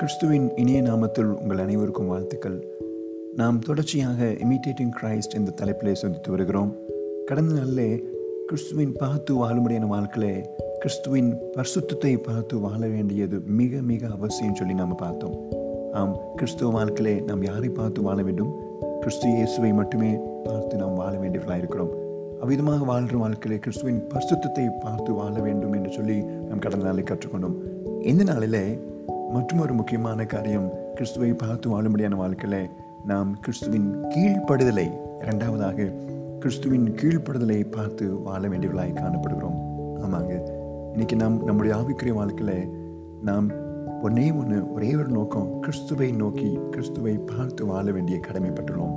கிறிஸ்துவின் இனிய நாமத்தில் உங்கள் அனைவருக்கும் வாழ்த்துக்கள். நாம் தொடர்ச்சியாக இமிட்டேட்டிங் கிரைஸ்ட் என்ற தலைப்பிலே சந்தித்து வருகிறோம். கடந்த நாளிலே கிறிஸ்துவின் பார்த்து வாழும்படியான வாழ்க்கையிலே கிறிஸ்துவின் பரிசுத்தத்தை பார்த்து வாழ வேண்டியது மிக மிக அவசியம் சொல்லி நாம் பார்த்தோம். ஆம் கிறிஸ்துவ வாழ்க்கையிலே நாம் யாரை பார்த்து வாழ வேண்டும்? கிறிஸ்து இயேசுவை மட்டுமே பார்த்து நாம் வாழ வேண்டியவர்களாக இருக்கிறோம். அவ்விதமாக வாழ்கிற வாழ்க்கையிலே கிறிஸ்துவின் பரிசுத்தத்தை பார்த்து வாழ வேண்டும் என்று சொல்லி நாம் கடந்த நாளை கற்றுக்கொண்டோம். இந்த நாளிலே மற்றும் ஒரு முக்கியமான காரியம் கிறிஸ்துவை பார்த்து வாழும்படியான வாழ்க்கையில் நாம் கிறிஸ்துவின் கீழ்ப்படுதலை இரண்டாவதாக கிறிஸ்துவின் கீழ்ப்படுதலை பார்த்து வாழ வேண்டியவர்களாய் காணப்படுகிறோம். ஆமாங்க. இன்னைக்கு நாம் நம்முடைய ஆவிக்குரிய வாழ்க்கையில் நாம் ஒன்னே ஒன்று ஒரே ஒரு நோக்கம் கிறிஸ்துவை நோக்கி கிறிஸ்துவை பார்த்து வாழ வேண்டிய கடமைப்பட்டுள்ளோம்.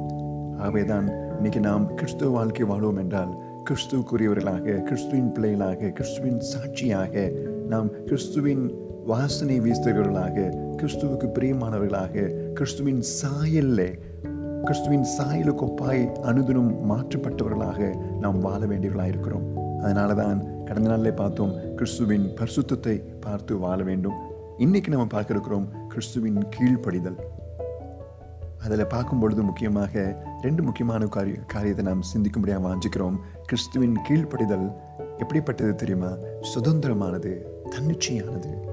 ஆகவேதான் இன்னைக்கு நாம் கிறிஸ்துவ வாழ்க்கை வாழ்வோம் என்றால் கிறிஸ்துவுக்குரியவர்களாக கிறிஸ்துவின் பிள்ளைகளாக கிறிஸ்துவின் சாட்சியாக நாம் கிறிஸ்துவின் வாசனை வீசுகிறவர்களாக கிறிஸ்துவுக்கு பிரியமானவர்களாக கிறிஸ்துவின் சாயல்ல கிறிஸ்துவின் சாயலுக்கு ஒப்பாய் அனுதினம் மாற்றப்பட்டவர்களாக நாம் வாழ வேண்டியவர்களாக இருக்கிறோம். அதனால தான் கடந்த நாளிலே பார்த்தோம் கிறிஸ்துவின் பரிசுத்தத்தை பார்த்து வாழ வேண்டும். இன்னைக்கு நம்ம பார்க்க இருக்கிறோம் கிறிஸ்துவின் கீழ்ப்படிதல். அதில் பார்க்கும் பொழுது முக்கியமாக ரெண்டு முக்கியமான காரிய காரியத்தை நாம் சிந்திக்கும்படியாக வாஞ்சிக்கிறோம். கிறிஸ்துவின் கீழ்ப்படிதல் எப்படிப்பட்டது தெரியுமா? சுதந்திரமானது தன்னிச்சையானது.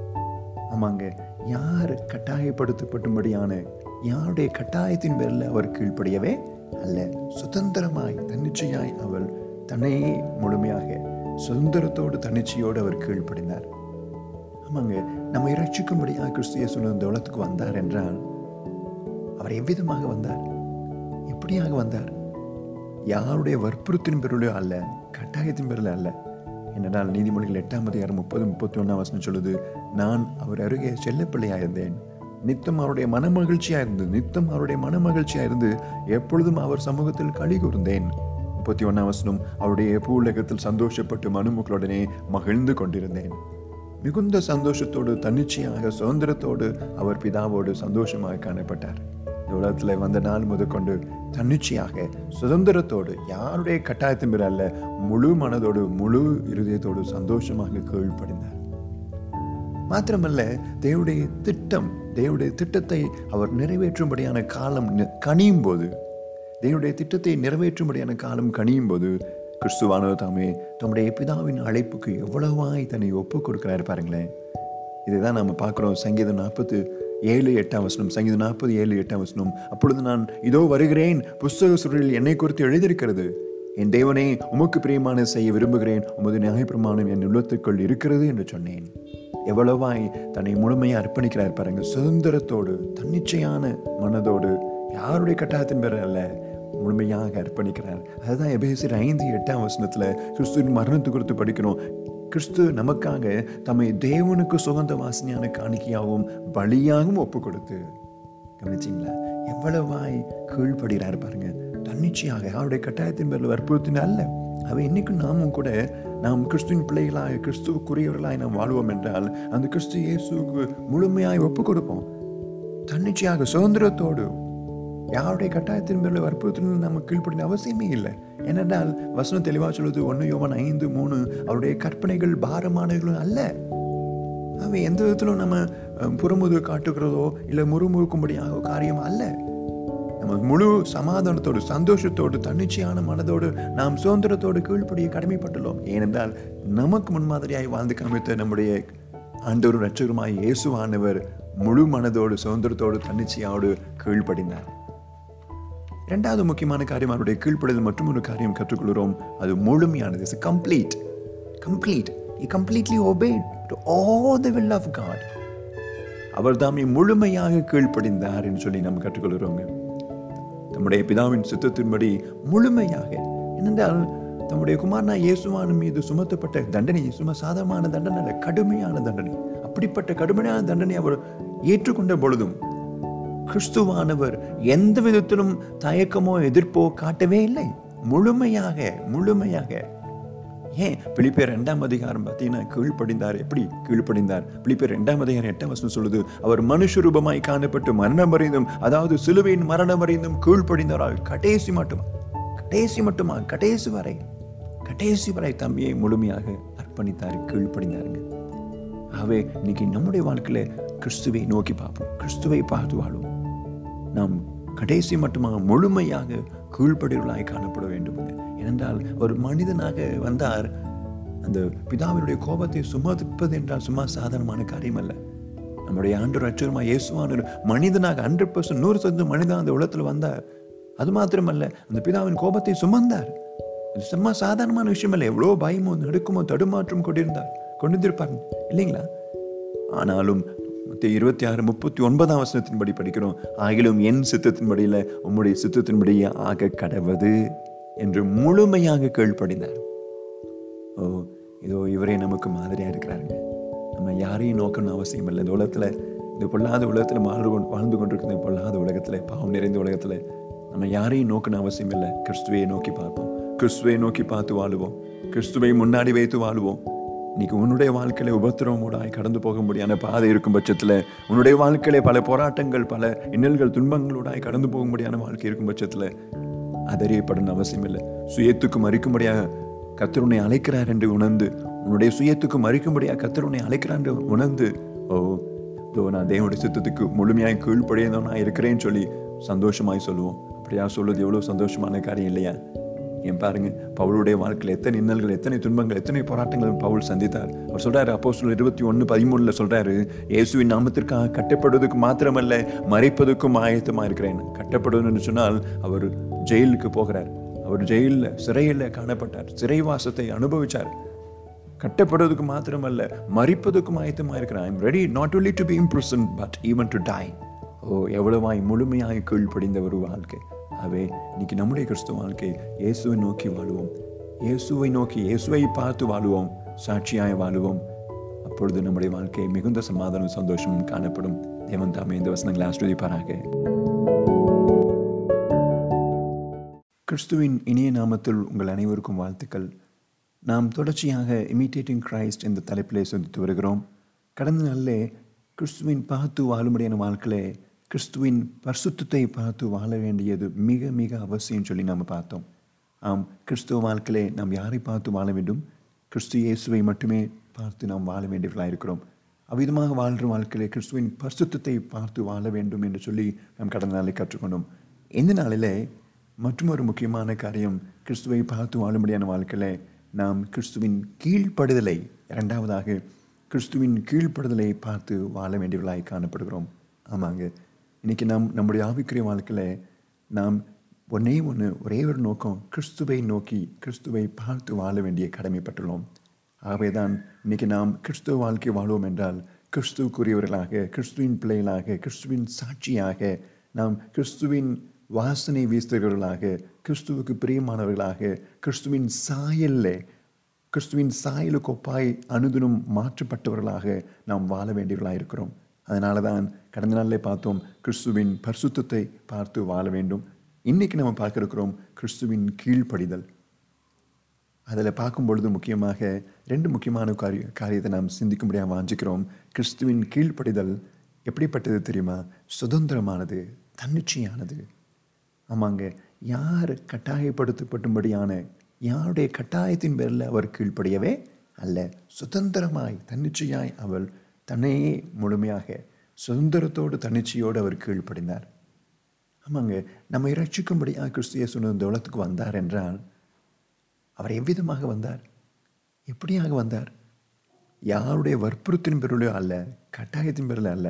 ஆமாங்க. யார் கட்டாயப்படுத்தப்பட்டும்படியான யாருடைய கட்டாயத்தின் பேரில் அவர் கீழ்ப்படியவே அல்ல. சுதந்திரமாய் தன்னிச்சையாய் அவள் தன்னையே முழுமையாக சுதந்திரத்தோடு தன்னிச்சையோடு அவர் கீழ்ப்படினார் ஆமாங்க. நம்ம இரட்சிக்கும்படியாக கிறிஸ்து இயேசு இந்த உலகத்துக்கு வந்தார் என்றால் அவர் எவ்விதமாக வந்தார்? எப்படியாக வந்தார்? யாருடைய வற்புறுத்தின் பேரிலோ அல்ல கட்டாயத்தின் பேரில் அல்ல. என்னென்னால் நீதிமொழிகள் எட்டாம் அதிகாரம் முப்பது முப்பத்தி ஒன்றாம் வசனம் சொல்லுது நான் அவர் அருகே செல்லப்பிள்ளையாக இருந்தேன் நித்தம் அவருடைய மனமகிழ்ச்சியாக இருந்து நித்தம் அவருடைய மனமகிழ்ச்சியாக இருந்து எப்பொழுதும் அவர் சமூகத்தில் களி கூர்ந்தேன். முப்பத்தி ஒன்றாம் வசனம் அவருடைய பூலகத்தில் சந்தோஷப்பட்டு மனுமக்களுடனே மகிழ்ந்து கொண்டிருந்தேன். மிகுந்த சந்தோஷத்தோடு தன்னிச்சையாக சுதந்திரத்தோடு அவர் பிதாவோடு சந்தோஷமாக காணப்பட்டார். இந்த உலகத்தில் வந்த நாள் முதற்கொண்டு தன்னிச்சையாக சுதந்திரத்தோடு யாருடைய கட்டாயத்தின் பேர் அல்ல முழு மனதோடு முழு இருதயத்தோடு சந்தோஷமாக கீழ்ப்படிந்தார். மாத்திரமல்ல தேவடைய திட்டம் தேவடைய திட்டத்தை அவர் நிறைவேற்றும்படியான காலம் கனியும் போது தேவடைய திட்டத்தை நிறைவேற்றும்படியான காலம் கனியும் போது கிறிஸ்துவானவர் தாமே தம்முடைய பிதாவின் அழைப்புக்கு எவ்வளவாய் தன்னை ஒப்பு கொடுக்கிறாரு பாருங்களேன். இதை தான் நம்ம பார்க்குறோம். சங்கீதம் நாற்பத்து ஏழு எட்டாம் வசனம் சங்கீதம் நாற்பது ஏழு எட்டாம் வசனம். அப்பொழுது நான் இதோ வருகிறேன் புஸ்தக சுருளில் என்னை குறித்து எழுதியிருக்கிறது. என் தேவனே உமக்கு பிரியமான செய்ய விரும்புகிறேன் உமது நியாயப்பிரமாணம் என் உள்ளத்துக்குள் இருக்கிறது என்று சொன்னேன். எவ்வளவாய் தன்னை முழுமையாக அர்ப்பணிக்கிறார் பாருங்க சுதந்திரத்தோடு தன்னிச்சையான மனதோடு. யாருடைய கட்டாயத்தின் பேர் அல்ல முழுமையாக அர்ப்பணிக்கிறார். அதுதான் எபேசியர் ஐந்து எட்டாம் வசனத்தில் கிறிஸ்துவின் மரணத்து குறித்து படிக்கணும். கிறிஸ்து நமக்காக தம்மை தேவனுக்கு சுகந்த வாசனையான காணிக்கையாகவும் பலியாகவும் ஒப்பு கொடுத்து கவனிச்சிங்களா? எவ்வளவாய் கீழ்படுகிறார் பாருங்க. தன்னிச்சையாக அவருடைய கட்டாயத்தின் பேரில் வற்புறுத்தின அல்ல. அவை இன்னைக்கும் நாமும் கூட நாம் கிறிஸ்துவின் பிள்ளைகளாய் கிறிஸ்துவுக்குரியவர்களாய் நாம் வாழ்வோம் என்றால் அந்த கிறிஸ்து இயேசுக்கு முழுமையாய் ஒப்பு கொடுப்போம் தன்னிச்சையாக சுதந்திரத்தோடு யாருடைய கட்டாயத்தின் பேரில் வற்புறுத்தணும் நம்ம கீழ்ப்படின அவசியமே இல்லை. ஏனென்றால் வசனம் தெளிவாக சொல்வது ஒன்று யோவன் ஐந்து மூணு அவருடைய கற்பனைகள் பாரமானவர்களும் அல்ல. அவை எந்த விதத்திலும் நம்ம புறமுது காட்டுகிறதோ இல்லை முறுமுறுக்கும்படியாக காரியம் அல்ல. நம்ம முழு சமாதானத்தோடு சந்தோஷத்தோடு தன்னிச்சையான மனதோடு நாம் சுதந்திரத்தோடு கீழ்ப்படிய கடமைப்பட்டுள்ளோம். ஏனென்றால் நமக்கு முன்மாதிரியாய் வாழ்ந்து காமித்த நம்முடைய ஆண்டோரும் ரட்சகருமாய் இயேசுவானவர் முழு மனதோடு சுதந்திரத்தோடு தன்னிச்சையோடு கீழ்ப்படினார் ரெண்டாவது முக்கியமான காரியம் அவருடைய கீழ்ப்படுதல் மற்றும் ஒரு காரியம் கற்றுக்கொள்கிறோம். அது முழுமையானது. Is complete complete he completely obeyed to all the will of God அவர் தாமே முழுமையாக கீழ்ப்படிந்தார் என்று சொல்லி நாம் கற்றுக்கொள்கிறோங்க தம்முடைய பிதாவின் சித்தத்தின்படி முழுமையாக. என்னென்றால் தம்முடைய குமாரனா இயேசுவான் மீது சுமத்தப்பட்ட தண்டனை சும்மா சாதகமான தண்டனை அல்ல கடுமையான தண்டனை. அப்படிப்பட்ட கடுமையான தண்டனை அவர் ஏற்றுக்கொண்ட பொழுதும் கிறிஸ்துவானவர் எந்த விதத்திலும் தயக்கமோ எதிர்ப்போ காட்டவே இல்லை. முழுமையாக முழுமையாக. ஏன்? பிலிப்பேர் ரெண்டாம் அதிகாரம் பார்த்தீங்கன்னா கீழ்ப்படிந்தார். எப்படி கீழ்ப்படிந்தார்? பிலிப்பேர் ரெண்டாம் அதிகாரம் எட்டாம் வசனம் சொல்லுது அவர் மனுஷ ரூபமாய் காணப்பட்டு மரணம் அறிந்தும் அதாவது சிலுவையின் மரணம் அறிந்தும் கீழ்ப்படிந்தாரால் கடைசி மட்டுமா? கடைசி மட்டுமா? கடைசி வரை. கடைசி வரை தம்பியை முழுமையாக அர்ப்பணித்தார் கீழ்ப்படிந்தாருங்க. ஆகவே இன்னைக்கு நம்முடைய வாழ்க்கையில் கிறிஸ்துவை நோக்கி பார்ப்போம். கிறிஸ்துவை பார்த்து வாழும் நாம் கடைசி மட்டுமாக முழுமையாக கீழ்ப்படிவுகளாய் காணப்பட வேண்டும். ஏனென்றால் ஒரு மனிதனாக வந்தார். அந்த பிதாவினுடைய கோபத்தை சுமதிப்பது என்றால் சும்மா சாதாரணமான காரியம் அல்ல நம்முடைய ஆண்டு ரட்சகமாக இயேசுவான ஒரு மனிதனாக ஹண்ட்ரட் பர்சன்ட் நூறு சதவீதம் மனிதன் அந்த உலகத்தில் வந்தார். அது மாத்திரமல்ல அந்த பிதாவின் கோபத்தை சுமந்தார். இது சும்மா சாதாரணமான விஷயம் இல்லை எவ்வளோ பயமோ நடுக்குமோ தடுமாற்றம் கொண்டிருந்தார். கொண்டிருந்திருப்பார் இல்லைங்களா? ஆனாலும் மத்திய இருபத்தி ஆறு முப்பத்தி ஒன்பதாம் வசனத்தின்படி படிக்கிறோம். ஆகிலும் என் சித்தத்தின்படியில் உம்முடைய சித்தத்தின்படியே ஆக கடவது என்று முழுமையாக கீழ்ப்படிந்தார் ஓ இதோ இவரே நமக்கு மாதிரியாக இருக்கிறாருங்க. நம்ம யாரையும் நோக்கணும் அவசியம் இல்லை. இந்த உலகத்தில் இந்த பொல்லாத உலகத்தில் வாழ்ந்து கொண்டு வாழ்ந்து கொண்டிருக்கிற இந்த பொல்லாத உலகத்தில் பாவம் நிறைந்த உலகத்தில் நம்ம யாரையும் நோக்கணும் அவசியம் இல்லை. கிறிஸ்துவையை நோக்கி பார்ப்போம். கிறிஸ்துவை நோக்கி பார்த்து வாழுவோம். கிறிஸ்துவை முன்னாடி வைத்து வாழுவோம். இன்னைக்கு உன்னுடைய வாழ்க்கையில உபத்திரவமூடாய் கடந்து போக முடியாத பாதை இருக்கும் பட்சத்தில் உன்னுடைய வாழ்க்கையில பல போராட்டங்கள் பல இன்னல்கள் துன்பங்களோடாய் கடந்து போக முடியாத வாழ்க்கை இருக்கும் பட்சத்தில் அதறியப்படணும் அவசியம் இல்லை. சுயத்துக்கு மறிக்கும்படியாக கத்தர் உன்னை அழைக்கிறார் என்று உணர்ந்து உன்னுடைய சுயத்துக்கு மறிக்கும்படியாக கத்தர் உன்னை அழைக்கிறார் என்று உணர்ந்து ஓ இதோ நான் தேவனுடைய சித்தத்துக்கு முழுமையாக கீழ்ப்படையதோ நான் இருக்கிறேன்னு சொல்லி சந்தோஷமாய் சொல்லுவோம். அப்படியா சொல்வது எவ்வளோ சந்தோஷமான காரியம் இல்லையா? ஏன் பாருங்க பவுளுடைய வாழ்க்கையில் எத்தனை இன்னல்கள் எத்தனை துன்பங்கள் எத்தனை போராட்டங்கள் பவுல் சந்தித்தார். அவர் சொல்றாரு அப்போ சொல்ல இருபத்தி ஒன்று பதிமூணுல சொல்றாரு இயேசுவின் நாமத்திற்காக கட்டப்படுவதற்கு மாத்திரமல்ல மறைப்பதற்கும் ஆயத்தமா இருக்கிறேன். கட்டப்படுவதுன்னு சொன்னால் அவர் ஜெயிலுக்கு போகிறார். அவர் ஜெயிலில் சிறையில் காணப்பட்டார். சிறைவாசத்தை அனுபவிச்சார். கட்டப்படுவதற்கு மாத்திரமல்ல மறிப்பதற்கும் ஆயத்தமாக இருக்கிறேன் I'm ready not only to be imprisoned but even to die ஓ எவ்வளவாய் முழுமையாக கீழ்ப்படிந்த ஒரு வாழ்க்கை. ஆகவே இன்னைக்கு நம்முடைய கிறிஸ்துவ வாழ்க்கை இயேசுவை நோக்கி வாழுவோம். இயேசுவை நோக்கி இயேசுவை பார்த்து வாழுவோம். சாட்சியாய் வாழுவோம். அப்பொழுது நம்முடைய வாழ்க்கை மிகுந்த சமாதானம் சந்தோஷமும் காணப்படும். தேவன் தாமே இந்த வசனங்களை ஆஸ்வதிப்பாராக. கிறிஸ்துவின் இனிய நாமத்தில் உங்கள் அனைவருக்கும் வாழ்த்துக்கள். நாம் தொடர்ச்சியாக இமிட்டேட்டிங் கிரைஸ்ட் இந்த தலைப்பிலே சந்தித்து வருகிறோம். கடந்த நாளிலே கிறிஸ்துவின் பார்த்து வாழும்படியான வாழ்க்கையிலே கிறிஸ்துவின் பரிசுத்தத்தை பார்த்து வாழ வேண்டியது மிக மிக அவசியம் சொல்லி நாம் பார்த்தோம். ஆம் கிறிஸ்துவ வாழ்க்கையிலே நாம் யாரை பார்த்து வாழ வேண்டும்? கிறிஸ்து இயேசுவை மட்டுமே பார்த்து நாம் வாழ வேண்டியவர்களாக இருக்கிறோம். அவ்விதமாக வாழ்கிற வாழ்க்கையிலே கிறிஸ்துவின் பரிசுத்தத்தை பார்த்து வாழ வேண்டும் என்று சொல்லி நாம் கடந்த நாளை கற்றுக்கொண்டோம். இந்த நாளிலே மற்றொரு முக்கியமான காரியம் கிறிஸ்துவை பார்த்து வாழும்படியான வாழ்க்கையிலே நாம் கிறிஸ்துவின் கீழ்ப்படுதலை இரண்டாவதாக கிறிஸ்துவின் கீழ்ப்படுதலை பார்த்து வாழ வேண்டியவர்களாய் காணப்படுகிறோம். ஆமாங்க இன்னைக்கு நாம் நம்முடைய ஆவிக்குரிய வாழ்க்கையில் நாம் ஒன்னே ஒன்று ஒரே ஒரு நோக்கம் கிறிஸ்துவை நோக்கி கிறிஸ்துவை பார்த்து வாழ வேண்டிய கடமைப்பட்டுள்ளோம். ஆகவே தான் இன்னைக்கு நாம் கிறிஸ்துவ வாழ்க்கை வாழ்வோம் என்றால் கிறிஸ்துவுக்குரியவர்களாக கிறிஸ்துவின் பிள்ளைகளாக கிறிஸ்துவின் சாட்சியாக நாம் கிறிஸ்துவின் வாசனை வீசுகிறவர்களாக கிறிஸ்துவுக்கு பிரியமானவர்களாக கிறிஸ்துவின் சாயல்ல கிறிஸ்துவின் சாயலுக்கு ஒப்பாய் அனுதினம் மாற்றப்பட்டவர்களாக நாம் வாழ வேண்டியவர்களாக இருக்கிறோம் அதனால தான் கடந்த நாளிலே பார்த்தோம் கிறிஸ்துவின் பரிசுத்தத்தை பார்த்து வாழ வேண்டும். இன்னைக்கு நம்ம பார்க்க இருக்கிறோம் கிறிஸ்துவின் கீழ்ப்படிதல். அதில் பார்க்கும் பொழுது முக்கியமாக ரெண்டு முக்கியமான காரிய காரியத்தை நாம் சிந்திக்கும்படியாக வாஞ்சிக்கிறோம். கிறிஸ்துவின் கீழ்ப்படிதல் எப்படிப்பட்டது தெரியுமா? சுதந்திரமானது தன்னிச்சையானது. ஆமாங்க யார் கட்டாயப்படுத்தப்பட்டும்படியான யாருடைய கட்டாயத்தின் பேரில் அவர் கீழ்ப்படியவே அல்ல. சுதந்திரமாய் தன்னிச்சையாய் அவள் தன்னையே முழுமையாக சுதந்திரத்தோடு தன்னிச்சையோடு அவர் கீழ்ப்படிந்தார். ஆமாங்க நம்ம ரட்சிக்கும்படியாக கிறிஸ்திய சொன்ன இந்த உலகத்துக்கு வந்தார் என்றால் அவர் எவ்விதமாக வந்தார்? எப்படியாக வந்தார்? யாருடைய வற்புறுத்தின் பேரிலோ அல்ல கட்டாயத்தின் பேரில் அல்ல.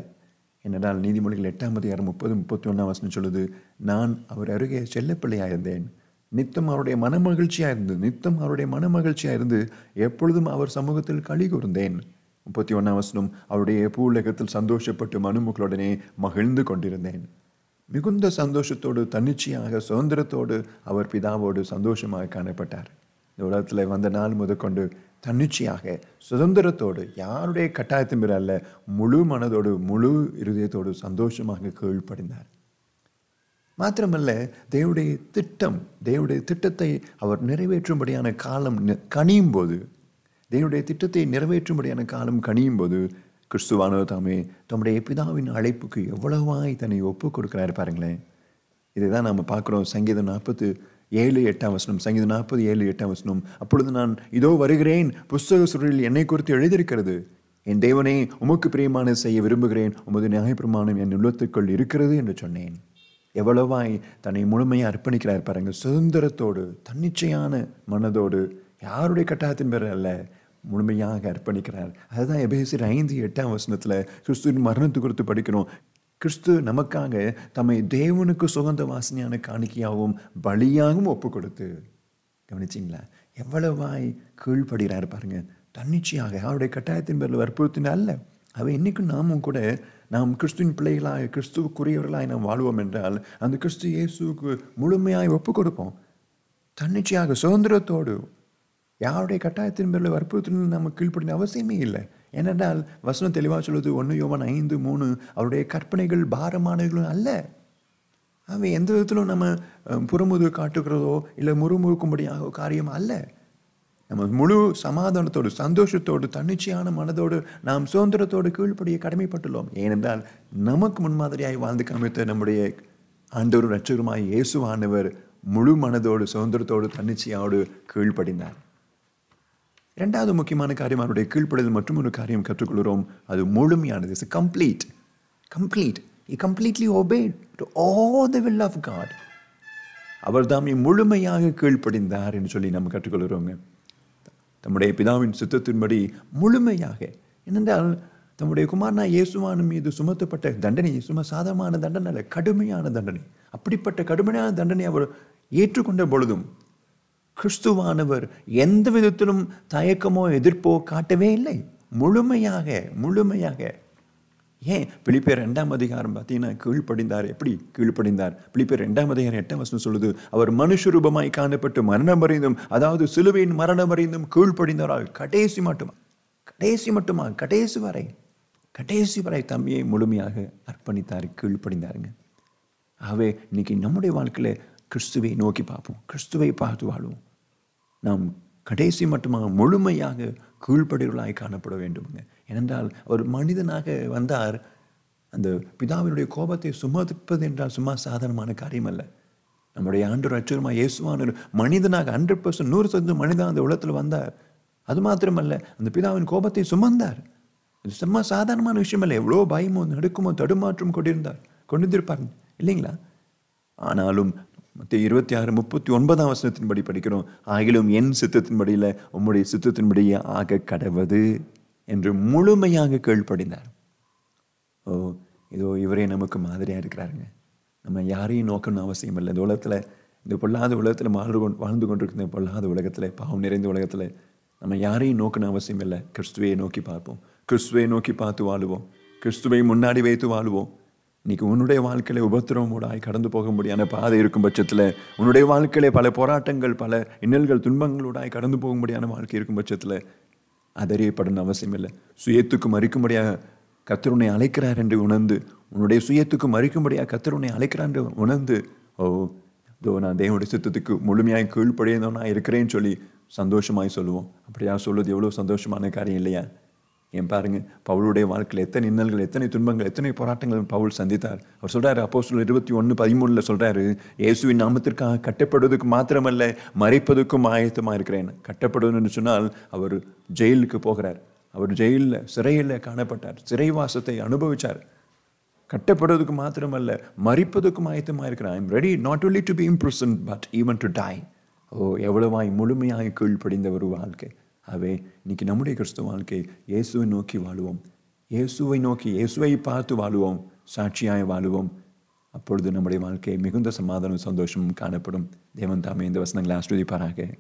என்னடால் நீதிமொழிகள் எட்டாம் அதிகாரம் முப்பது முப்பத்தி ஒன்றாம் வசனம் சொல்லுது நான் அவர் அருகே செல்லப்பிள்ளையாக இருந்தேன் நித்தம் அவருடைய மனமகிழ்ச்சியாக இருந்து நித்தம் அவருடைய மனமகிழ்ச்சியாக இருந்து எப்பொழுதும் அவர் சமூகத்தில் களி கூர்ந்தேன். முப்பத்தி ஒன்றாம் வசனம் அவருடைய பூலகத்தில் சந்தோஷப்பட்டு மனுமக்களுடனே மகிழ்ந்து கொண்டிருந்தேன். மிகுந்த சந்தோஷத்தோடு தன்னிச்சையாக சுதந்திரத்தோடு அவர் பிதாவோடு சந்தோஷமாக காணப்பட்டார். இந்த உலகத்தில் வந்த நாள் முதற்கொண்டு தன்னிச்சையாக சுதந்திரத்தோடு யாருடைய கட்டாயத்தின் பிற அல்ல முழு மனதோடு முழு இருதயத்தோடு சந்தோஷமாக கீழ்ப்படிந்தார். மாத்திரமல்ல தேவடைய திட்டம் தேவடைய திட்டத்தை அவர் நிறைவேற்றும்படியான காலம் கனியும் போது தேவனுடைய திட்டத்தை நிறைவேற்றும்படியான காலம் கணியும் போது கிறிஸ்துவானவர் தாமே தம்முடைய பிதாவின் அழைப்புக்கு எவ்வளவாய் தன்னை ஒப்பு கொடுக்கிறாரு பாருங்களேன். இதுதான் நாம் பார்க்குறோம். சங்கீதம் நாற்பத்து ஏழு எட்டாம் வசனம் சங்கீதம் நாற்பது ஏழு எட்டாம் வசனம். அப்பொழுது நான் இதோ வருகிறேன் புஸ்தக சுருளில் என்னை குறித்து எழுதியிருக்கிறது. என் தேவனே உமக்கு பிரியமான செய்ய விரும்புகிறேன். உமது நியாயப்பிரமாணம் என் உள்ளத்துக்குள் இருக்கிறது என்று சொன்னேன். எவ்வளவாய் தன்னை முழுமையாக அர்ப்பணிக்கிறார் பாருங்கள் சுதந்திரத்தோடு தன்னிச்சையான மனதோடு யாருடைய கட்டாயத்தின் பேர் அல்ல முழுமையாக அர்ப்பணிக்கிறார். அதுதான் எபேசியர் ஐந்து எட்டாம் வசனத்தில் கிறிஸ்துவின் மரணத்து குறித்து படிக்கிறோம். கிறிஸ்து நமக்காக தம்மை தேவனுக்கு சுகந்த வாசனையான காணிக்கையாகவும் பலியாகவும் ஒப்பு கொடுத்து கவனிச்சிங்களா? எவ்வளவாய் கீழ்படுகிறார் பாருங்க. தன்னிச்சையாக அவருடைய கட்டாயத்தின் பேரில் வற்புறுத்தின அல்ல. அவை இன்றைக்கும் நாமும் கூட நாம் கிறிஸ்துவின் பிள்ளைகளாய் கிறிஸ்துவுக்குரியவர்களாய் நாம் வாழ்வோம் என்றால் அந்த கிறிஸ்து இயேசுக்கு முழுமையாய் ஒப்பு கொடுப்போம் தன்னிச்சையாக சுதந்திரத்தோடு யாருடைய கட்டாயத்தின் பேரில் வற்புறுத்தணும் நம்ம கீழ்ப்படின அவசியமே இல்லை. ஏனென்றால் வசனம் தெளிவாக சொல்வது ஒன்று யோவன் ஐந்து மூணு அவருடைய கற்பனைகள் பாரமானவர்களும் அல்ல. அவை எந்த விதத்திலும் நம்ம புறமுது காட்டுகிறதோ இல்லை முறுமுறுக்கும்படியாக காரியம் அல்ல. நம்ம முழு சமாதானத்தோடு சந்தோஷத்தோடு தன்னிச்சையான மனதோடு நாம் சுதந்திரத்தோடு கீழ்ப்படிய கடமைப்பட்டுள்ளோம். ஏனென்றால் நமக்கு முன்மாதிரியாய் வாழ்ந்து காமித்த நம்முடைய ஆண்டவர் ரட்சகருமாய் இயேசுவானவர் முழு மனதோடு சுதந்திரத்தோடு தன்னிச்சையோடு கீழ்ப்படிந்தார். இரண்டாவது முக்கியமான காரியம் அவருடைய கீழ்ப்படுதல் மற்றும் ஒரு காரியம் கற்றுக்கொள்கிறோம். அது முழுமையானது. It's complete complete he completely obeyed to all the will of God. அவர் தாமே முழுமையாக கீழ்ப்படிந்தார் என்று சொல்லி நம்ம கற்றுக்கொள்கிறோங்க. தம்முடைய பிதாவின் சித்தத்தின்படி முழுமையாக. என்னென்றால் தம்முடைய குமாரனா இயேசுவான் மீது சுமத்தப்பட்ட தண்டனை சும்மா சாதமான தண்டனை அல்ல கடுமையான தண்டனை. அப்படிப்பட்ட கடுமையான தண்டனை அவர் ஏற்றுக்கொண்ட பொழுதும் கிறிஸ்துவானவர் எந்த விதத்திலும் தயக்கமோ எதிர்ப்போ காட்டவே இல்லை. முழுமையாக முழுமையாக. ஏன்? பிலிப்பேர் ரெண்டாம் அதிகாரம் பார்த்தீங்கன்னா கீழ்ப்படிந்தார். எப்படி கீழ்ப்படிந்தார்? பிலிப்பேர் ரெண்டாம் அதிகாரம் எட்டாம் வசனம் சொல்லுது அவர் மனுஷ ரூபமாய் காணப்பட்டு மரணம் அறிந்தும் அதாவது சிலுவையின் மரணம் அறிந்தும் கீழ்ப்படிந்தாரால் கடைசி மட்டுமா? கடைசி மட்டுமா? கடைசி வரை. கடைசி வரை தம்பியை முழுமையாக அர்ப்பணித்தார் கீழ்ப்படிந்தாருங்க. ஆகவே இன்னைக்கு நம்முடைய வாழ்க்கையில் கிறிஸ்துவை நோக்கி பார்ப்போம். கிறிஸ்துவை பார்த்து வாழ்வோம். நாம் கடைசி மட்டுமாக முழுமையாக கீழ்ப்படிகளாய் காணப்பட வேண்டுமுங்க. ஏனென்றால் ஒரு மனிதனாக வந்தார் அந்த பிதாவினுடைய கோபத்தை சுமதிப்பது என்றால் சும்மா சாதாரணமான காரியம் அல்ல நம்முடைய ஆண்டு அச்சுரமாக இயேசுவான மனிதனாக ஹண்ட்ரட் பர்சன்ட் நூறு சதவீதம் மனிதன் அந்த உலகத்தில் வந்தார். அது மாத்திரமல்ல அந்த பிதாவின் கோபத்தை சுமந்தார். இது சும்மா சாதாரணமான விஷயம் இல்லை எவ்வளோ பயமோ நடுக்குமோ தடுமாற்றம் கொண்டிருந்தார் கொண்டிருந்திருப்பார் இல்லைங்களா? ஆனாலும் மத்திய இருபத்தி ஆறு முப்பத்தி ஒன்பதாம் வசனத்தின்படி படிக்கிறோம். ஆகிலும் என் சித்தத்தின்படியில் உம்முடைய சித்தத்தின்படியே ஆக கடவது என்று முழுமையாக கீழ்ப்படிந்தார் ஓ இதோ இவரே நமக்கு மாதிரியாக இருக்கிறாருங்க. நம்ம யாரையும் நோக்கணும்னு அவசியம் இல்லை. இந்த உலகத்தில் இந்த பொல்லாத உலகத்தில் வாழ்ந்து கொண்டு வாழ்ந்து கொண்டிருக்கிற பொல்லாத உலகத்தில் பாவம் நிறைந்த உலகத்தில் நம்ம யாரையும் நோக்கணும் அவசியம் இல்லை. கிறிஸ்துவையை நோக்கி பார்ப்போம். கிறிஸ்துவை நோக்கி பார்த்து வாழுவோம். கிறிஸ்துவை முன்னாடி வைத்து வாழுவோம். இன்னைக்கு உன்னுடைய வாழ்க்கையில உபத்திரவமூடாய் கடந்து போக முடியாத பாதை இருக்கும் பட்சத்தில் உன்னுடைய வாழ்க்கையில பல போராட்டங்கள் பல இன்னல்கள் துன்பங்களோடாய் கடந்து போக முடியாத வாழ்க்கை இருக்கும் பட்சத்தில் அதறியப்படணும் அவசியம் இல்லை. சுயத்துக்கு மறிக்கும்படியாக கத்தருனை அழைக்கிறார் என்று உணர்ந்து உன்னுடைய சுயத்துக்கு மறிக்கும்படியாக கத்தருனை அழைக்கிறார் என்று உணர்ந்து ஓ இதோ நான் தேவனுடைய சித்தத்துக்கு முழுமையாக கீழ்ப்படியதோ இருக்கிறேன்னு சொல்லி சந்தோஷமாய் சொல்லுவோம். அப்படியா? சொல்வது எவ்வளோ சந்தோஷமான காரியம் இல்லையா? ஏன் பாருங்கள் பவுலுடைய வாழ்க்கையில் எத்தனை இன்னல்கள் எத்தனை துன்பங்கள் எத்தனை போராட்டங்கள் பவுல் சந்தித்தார். அவர் சொல்கிறார் அப்போ சொல்ல இருபத்தி ஒன்று பதிமூணில் சொல்கிறாரு இயேசுவின் நாமத்திற்காக கட்டப்படுவதற்கு மாத்திரமல்ல மறைப்பதற்கும் ஆயத்தமாக இருக்கிறேன். கட்டப்படுவதுன்னு சொன்னால் அவர் ஜெயிலுக்கு போகிறார். அவர் ஜெயிலில் சிறையில் காணப்பட்டார். சிறைவாசத்தை அனுபவிச்சார். கட்டப்படுவதற்கு மாத்திரமல்ல மறிப்பதற்கும் ஆயத்தமாக இருக்கிறேன் I'm ready not only to be imprisoned but even to die ஓ எவ்வளவாய் முழுமையாக கீழ்ப்படிந்த ஒரு வாழ்க்கை. ஆகவே இன்னைக்கு நம்முடைய கிறிஸ்துவ வாழ்க்கை இயேசுவை நோக்கி வாழுவோம். இயேசுவை நோக்கி இயேசுவை பார்த்து வாழுவோம். சாட்சியாய் வாழுவோம். அப்பொழுது நம்முடைய வாழ்க்கை மிகுந்த சமாதானம் சந்தோஷமும் காணப்படும். தேவன் தாமே இந்த வசனங்களை ஆஸ்வதிப்பாராக.